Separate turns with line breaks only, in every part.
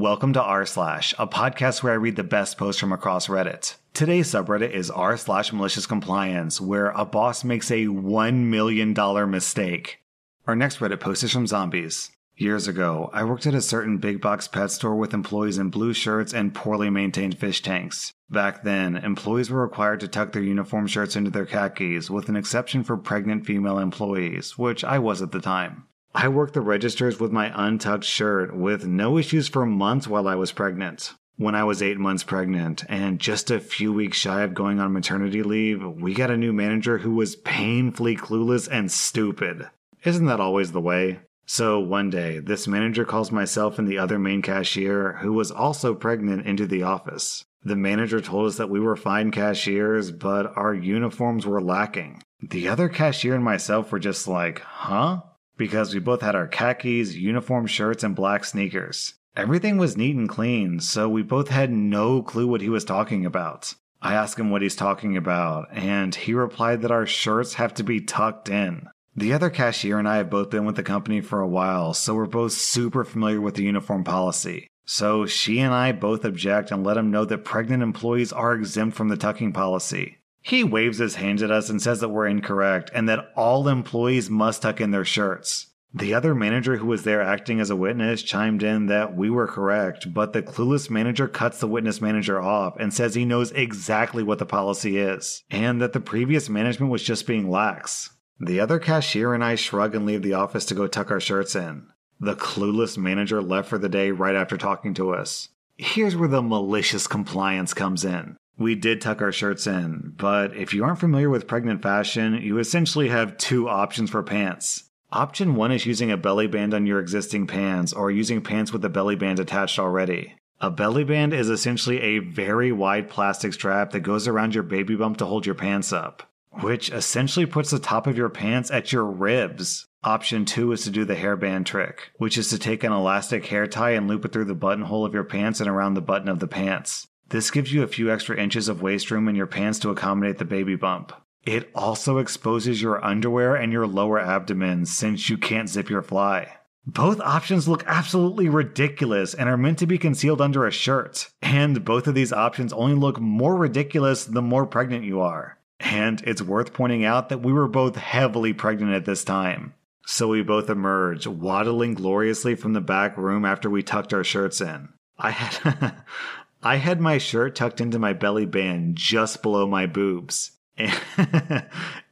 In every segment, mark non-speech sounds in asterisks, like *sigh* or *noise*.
Welcome to r slash, a podcast where I read the best posts from across Reddit. Today's subreddit is r slash malicious compliance, where a boss makes a $1 million mistake. Our next Reddit post is from zombies. Years ago, I worked at a certain big box pet store with employees in blue shirts and poorly maintained fish tanks. Back then, employees were required to tuck their uniform shirts into their khakis, with an exception for pregnant female employees, which I was at the time. I worked the registers with my untucked shirt with no issues for months while I was pregnant. When I was eight months pregnant and just a few weeks shy of going on maternity leave, we got a new manager who was painfully clueless and stupid. Isn't that always the way? So one day, this manager calls myself and the other main cashier, who was also pregnant, into the office. The manager told us that we were fine cashiers, but our uniforms were lacking. The other cashier and myself were just like, huh? Because we both had our khakis, uniform shirts, and black sneakers. Everything was neat and clean, so we both had no clue what he was talking about. I asked him what he's talking about, and he replied that our shirts have to be tucked in. The other cashier and I have both been with the company for a while, so we're both super familiar with the uniform policy. So she and I both object and let him know that pregnant employees are exempt from the tucking policy. He waves his hand at us and says that we're incorrect and that all employees must tuck in their shirts. The other manager who was there acting as a witness chimed in that we were correct, but the clueless manager cuts the witness manager off and says he knows exactly what the policy is, and that the previous management was just being lax. The other cashier and I shrug and leave the office to go tuck our shirts in. The clueless manager left for the day right after talking to us. Here's where the malicious compliance comes in. We did tuck our shirts in, but if you aren't familiar with pregnant fashion, you essentially have two options for pants. Option one is using a belly band on your existing pants or using pants with a belly band attached already. A belly band is essentially a very wide plastic strap that goes around your baby bump to hold your pants up, which essentially puts the top of your pants at your ribs. Option two is to do the hairband trick, which is to take an elastic hair tie and loop it through the buttonhole of your pants and around the button of the pants. This gives you a few extra inches of waist room in your pants to accommodate the baby bump. It also exposes your underwear and your lower abdomen since you can't zip your fly. Both options look absolutely ridiculous and are meant to be concealed under a shirt. And both of these options only look more ridiculous the more pregnant you are. And it's worth pointing out that we were both heavily pregnant at this time. So we both emerged, waddling gloriously from the back room after we tucked our shirts in. I had *laughs* I had my shirt tucked into my belly band just below my boobs. *laughs*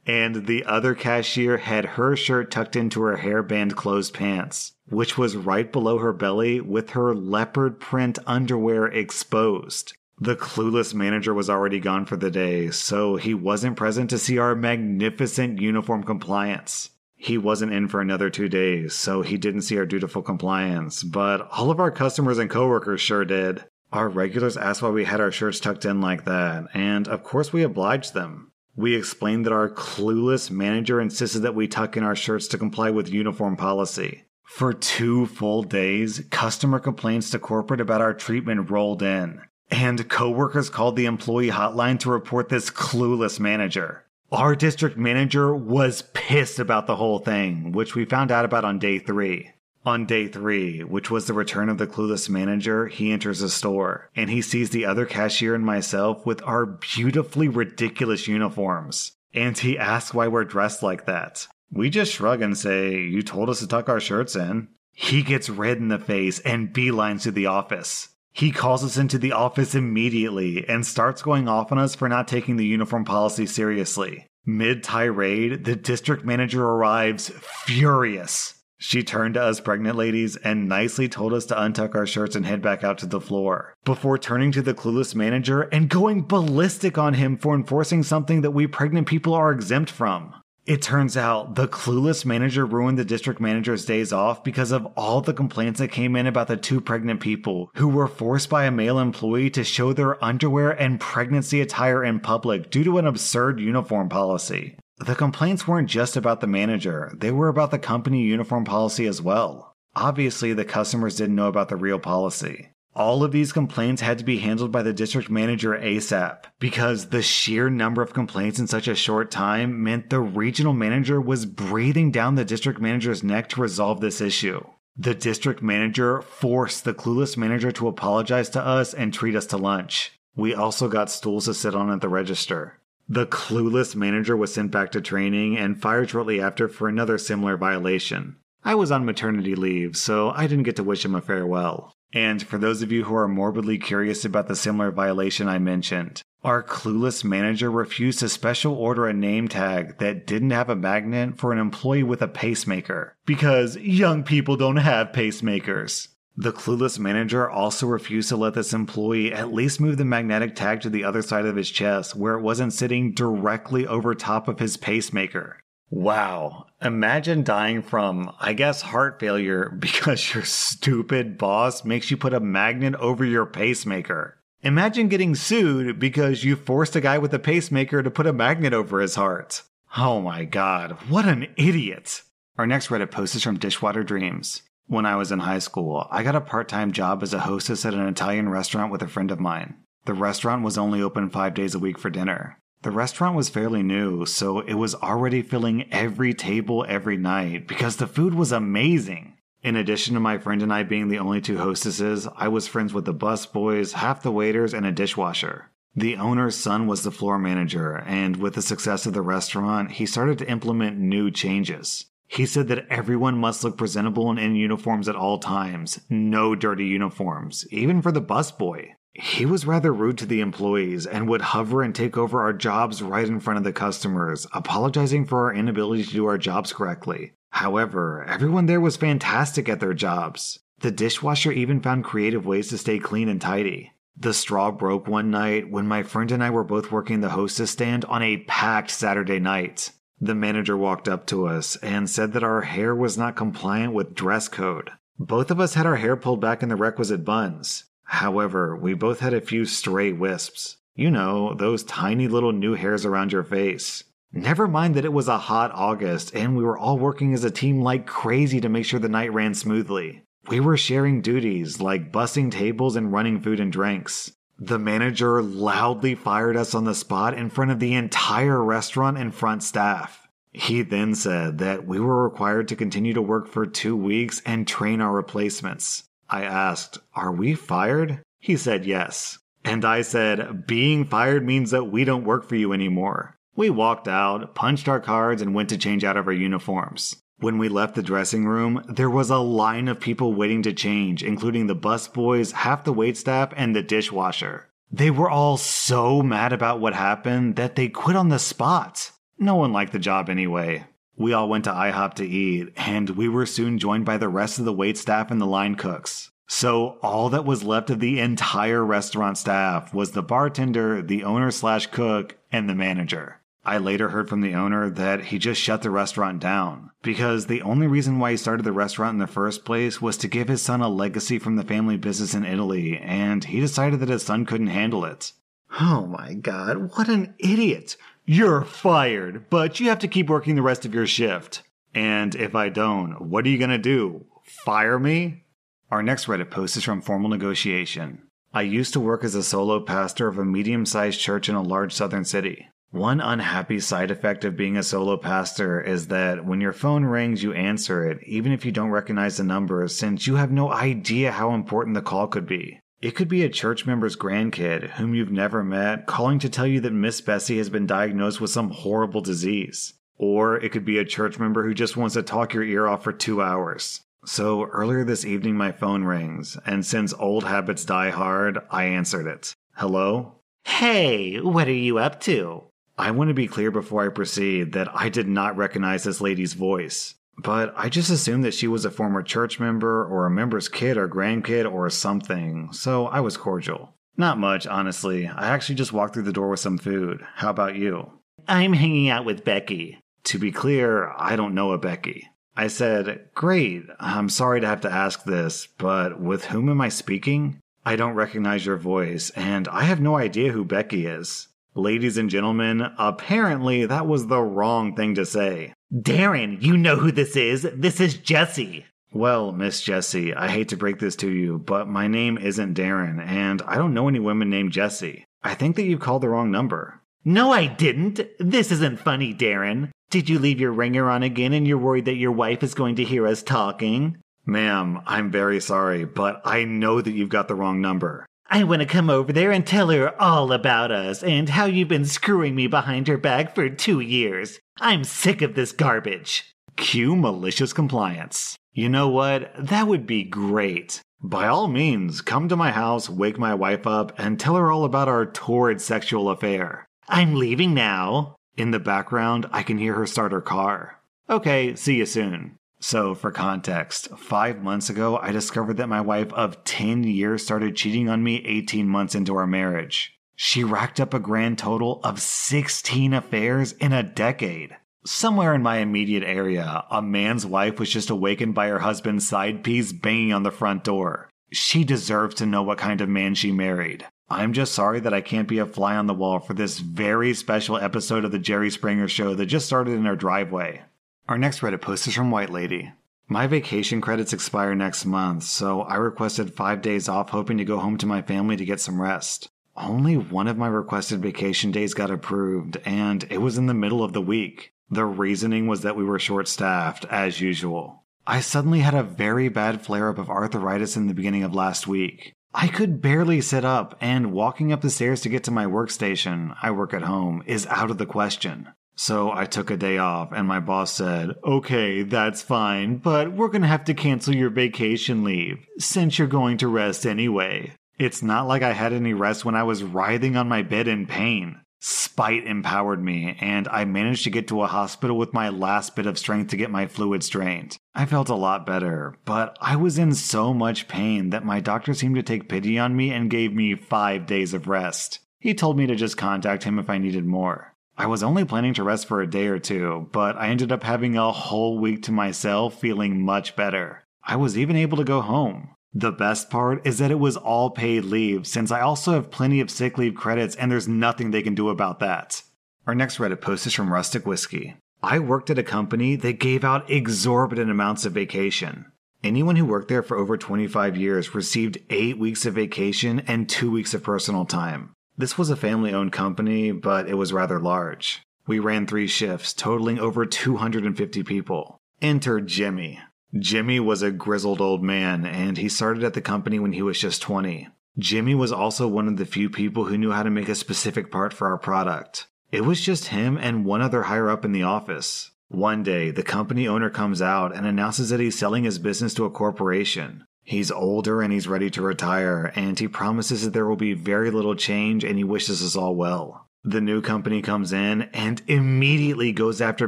and the other cashier had her shirt tucked into her hairband closed pants, which was right below her belly with her leopard print underwear exposed. The clueless manager was already gone for the day, so he wasn't present to see our magnificent uniform compliance. He wasn't in for another two days, so he didn't see our dutiful compliance, but all of our customers and coworkers sure did. Our regulars asked why we had our shirts tucked in like that, and of course we obliged them. We explained that our clueless manager insisted that we tuck in our shirts to comply with uniform policy. For two full days, customer complaints to corporate about our treatment rolled in, and coworkers called the employee hotline to report this clueless manager. Our district manager was pissed about the whole thing, which we found out about on day three. On day three, which was the return of the clueless manager, he enters the store and he sees the other cashier and myself with our beautifully ridiculous uniforms. And he asks why we're dressed like that. We just shrug and say, You told us to tuck our shirts in. He gets red in the face and beelines to the office. He calls us into the office immediately and starts going off on us for not taking the uniform policy seriously. Mid tirade, the district manager arrives furious she turned to us pregnant ladies and nicely told us to untuck our shirts and head back out to the floor, before turning to the clueless manager and going ballistic on him for enforcing something that we pregnant people are exempt from. It turns out the clueless manager ruined the district manager's days off because of all the complaints that came in about the two pregnant people who were forced by a male employee to show their underwear and pregnancy attire in public due to an absurd uniform policy. The complaints weren't just about the manager, they were about the company uniform policy as well. Obviously, the customers didn't know about the real policy. All of these complaints had to be handled by the district manager ASAP because the sheer number of complaints in such a short time meant the regional manager was breathing down the district manager's neck to resolve this issue. The district manager forced the clueless manager to apologize to us and treat us to lunch. We also got stools to sit on at the register. The clueless manager was sent back to training and fired shortly after for another similar violation. I was on maternity leave, so I didn't get to wish him a farewell. And for those of you who are morbidly curious about the similar violation I mentioned, our clueless manager refused to special order a name tag that didn't have a magnet for an employee with a pacemaker because young people don't have pacemakers. The clueless manager also refused to let this employee at least move the magnetic tag to the other side of his chest where it wasn't sitting directly over top of his pacemaker. Wow. Imagine dying from, I guess, heart failure *laughs* because your stupid boss makes you put a magnet over your pacemaker. Imagine getting sued because you forced a guy with a pacemaker to put a magnet over his heart. Oh my god, what an idiot. Our next Reddit post is from Dishwater Dreams. When I was in high school, I got a part time job as a hostess at an Italian restaurant with a friend of mine. The restaurant was only open five days a week for dinner. The restaurant was fairly new, so it was already filling every table every night because the food was amazing. In addition to my friend and I being the only two hostesses, I was friends with the bus boys, half the waiters, and a dishwasher. The owner's son was the floor manager, and with the success of the restaurant, he started to implement new changes. He said that everyone must look presentable and in uniforms at all times, no dirty uniforms, even for the busboy. He was rather rude to the employees and would hover and take over our jobs right in front of the customers, apologizing for our inability to do our jobs correctly. However, everyone there was fantastic at their jobs. The dishwasher even found creative ways to stay clean and tidy. The straw broke one night when my friend and I were both working the hostess stand on a packed Saturday night. The manager walked up to us and said that our hair was not compliant with dress code. Both of us had our hair pulled back in the requisite buns. However, we both had a few stray wisps. You know, those tiny little new hairs around your face. Never mind that it was a hot August and we were all working as a team like crazy to make sure the night ran smoothly. We were sharing duties like bussing tables and running food and drinks. The manager loudly fired us on the spot in front of the entire restaurant and front staff. He then said that we were required to continue to work for two weeks and train our replacements. I asked, Are we fired? He said yes. And I said, Being fired means that we don't work for you anymore. We walked out, punched our cards, and went to change out of our uniforms. When we left the dressing room, there was a line of people waiting to change, including the bus boys, half the waitstaff, and the dishwasher. They were all so mad about what happened that they quit on the spot. No one liked the job anyway. We all went to IHOP to eat, and we were soon joined by the rest of the wait staff and the line cooks. So all that was left of the entire restaurant staff was the bartender, the owner slash cook, and the manager. I later heard from the owner that he just shut the restaurant down because the only reason why he started the restaurant in the first place was to give his son a legacy from the family business in Italy, and he decided that his son couldn't handle it. Oh my god, what an idiot! You're fired, but you have to keep working the rest of your shift. And if I don't, what are you going to do? Fire me? Our next Reddit post is from Formal Negotiation. I used to work as a solo pastor of a medium sized church in a large southern city. One unhappy side effect of being a solo pastor is that when your phone rings, you answer it, even if you don't recognize the number, since you have no idea how important the call could be. It could be a church member's grandkid whom you've never met calling to tell you that Miss Bessie has been diagnosed with some horrible disease. Or it could be a church member who just wants to talk your ear off for two hours. So earlier this evening, my phone rings, and since old habits die hard, I answered it. Hello? Hey, what are you up to? I want to be clear before I proceed that I did not recognize this lady's voice but I just assumed that she was a former church member or a member's kid or grandkid or something, so I was cordial. Not much, honestly. I actually just walked through the door with some food. How about you? I'm hanging out with Becky. To be clear, I don't know a Becky. I said, Great, I'm sorry to have to ask this, but with whom am I speaking? I don't recognize your voice, and I have no idea who Becky is. Ladies and gentlemen, apparently that was the wrong thing to say. Darren, you know who this is. This is Jessie. Well, Miss Jessie, I hate to break this to you, but my name isn't Darren, and I don't know any women named Jessie. I think that you called the wrong number. No, I didn't. This isn't funny, Darren. Did you leave your ringer on again and you're worried that your wife is going to hear us talking? Ma'am, I'm very sorry, but I know that you've got the wrong number.
I want to come over there and tell her all about us and how you've been screwing me behind her back for two years. I'm sick of this garbage.
Cue malicious compliance. You know what? That would be great. By all means, come to my house, wake my wife up, and tell her all about our torrid sexual affair.
I'm leaving now.
In the background, I can hear her start her car. Okay, see you soon. So, for context, five months ago, I discovered that my wife of 10 years started cheating on me 18 months into our marriage. She racked up a grand total of 16 affairs in a decade. Somewhere in my immediate area, a man's wife was just awakened by her husband's side piece banging on the front door. She deserves to know what kind of man she married. I'm just sorry that I can't be a fly on the wall for this very special episode of the Jerry Springer Show that just started in our driveway. Our next Reddit post is from White Lady. My vacation credits expire next month, so I requested five days off hoping to go home to my family to get some rest. Only one of my requested vacation days got approved, and it was in the middle of the week. The reasoning was that we were short staffed, as usual. I suddenly had a very bad flare up of arthritis in the beginning of last week. I could barely sit up, and walking up the stairs to get to my workstation, I work at home, is out of the question. So I took a day off, and my boss said, Okay, that's fine, but we're gonna have to cancel your vacation leave, since you're going to rest anyway. It's not like I had any rest when I was writhing on my bed in pain. Spite empowered me, and I managed to get to a hospital with my last bit of strength to get my fluids drained. I felt a lot better, but I was in so much pain that my doctor seemed to take pity on me and gave me five days of rest. He told me to just contact him if I needed more. I was only planning to rest for a day or two, but I ended up having a whole week to myself feeling much better. I was even able to go home. The best part is that it was all paid leave, since I also have plenty of sick leave credits and there's nothing they can do about that. Our next Reddit post is from Rustic Whiskey. I worked at a company that gave out exorbitant amounts of vacation. Anyone who worked there for over 25 years received 8 weeks of vacation and 2 weeks of personal time. This was a family owned company, but it was rather large. We ran three shifts, totaling over 250 people. Enter Jimmy, Jimmy was a grizzled old man, and he started at the company when he was just 20. Jimmy was also one of the few people who knew how to make a specific part for our product. It was just him and one other higher up in the office. One day, the company owner comes out and announces that he's selling his business to a corporation. He's older and he's ready to retire, and he promises that there will be very little change and he wishes us all well. The new company comes in and immediately goes after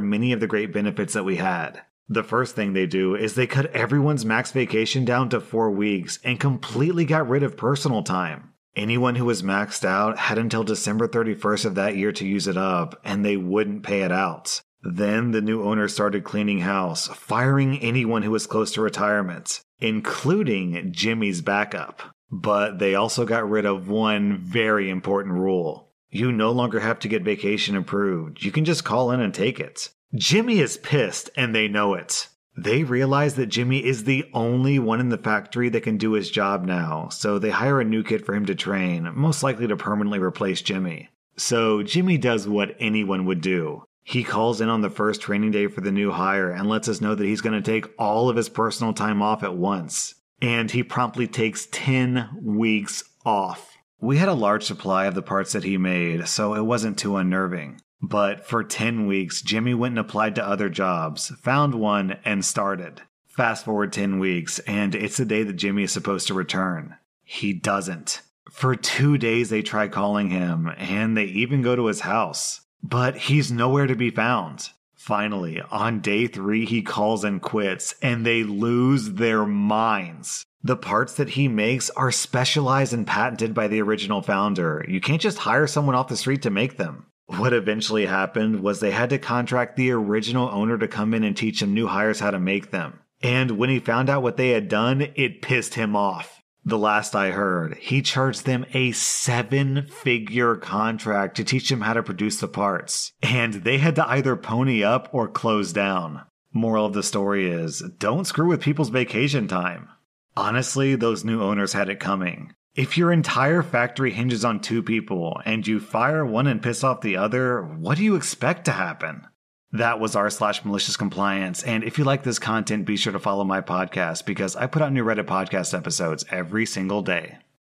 many of the great benefits that we had. The first thing they do is they cut everyone's max vacation down to four weeks and completely got rid of personal time. Anyone who was maxed out had until December 31st of that year to use it up, and they wouldn't pay it out. Then the new owner started cleaning house, firing anyone who was close to retirement, including Jimmy's backup. But they also got rid of one very important rule. You no longer have to get vacation approved. You can just call in and take it. Jimmy is pissed and they know it. They realize that Jimmy is the only one in the factory that can do his job now, so they hire a new kid for him to train, most likely to permanently replace Jimmy. So Jimmy does what anyone would do. He calls in on the first training day for the new hire and lets us know that he's going to take all of his personal time off at once. And he promptly takes 10 weeks off. We had a large supply of the parts that he made, so it wasn't too unnerving. But for 10 weeks, Jimmy went and applied to other jobs, found one, and started. Fast forward 10 weeks, and it's the day that Jimmy is supposed to return. He doesn't. For two days, they try calling him, and they even go to his house. But he's nowhere to be found. Finally, on day three, he calls and quits, and they lose their minds. The parts that he makes are specialized and patented by the original founder. You can't just hire someone off the street to make them. What eventually happened was they had to contract the original owner to come in and teach some new hires how to make them. And when he found out what they had done, it pissed him off. The last I heard, he charged them a seven figure contract to teach them how to produce the parts. And they had to either pony up or close down. Moral of the story is don't screw with people's vacation time. Honestly, those new owners had it coming. If your entire factory hinges on two people and you fire one and piss off the other, what do you expect to happen? That was r slash malicious compliance. And if you like this content, be sure to follow my podcast because I put out new Reddit podcast episodes every single day.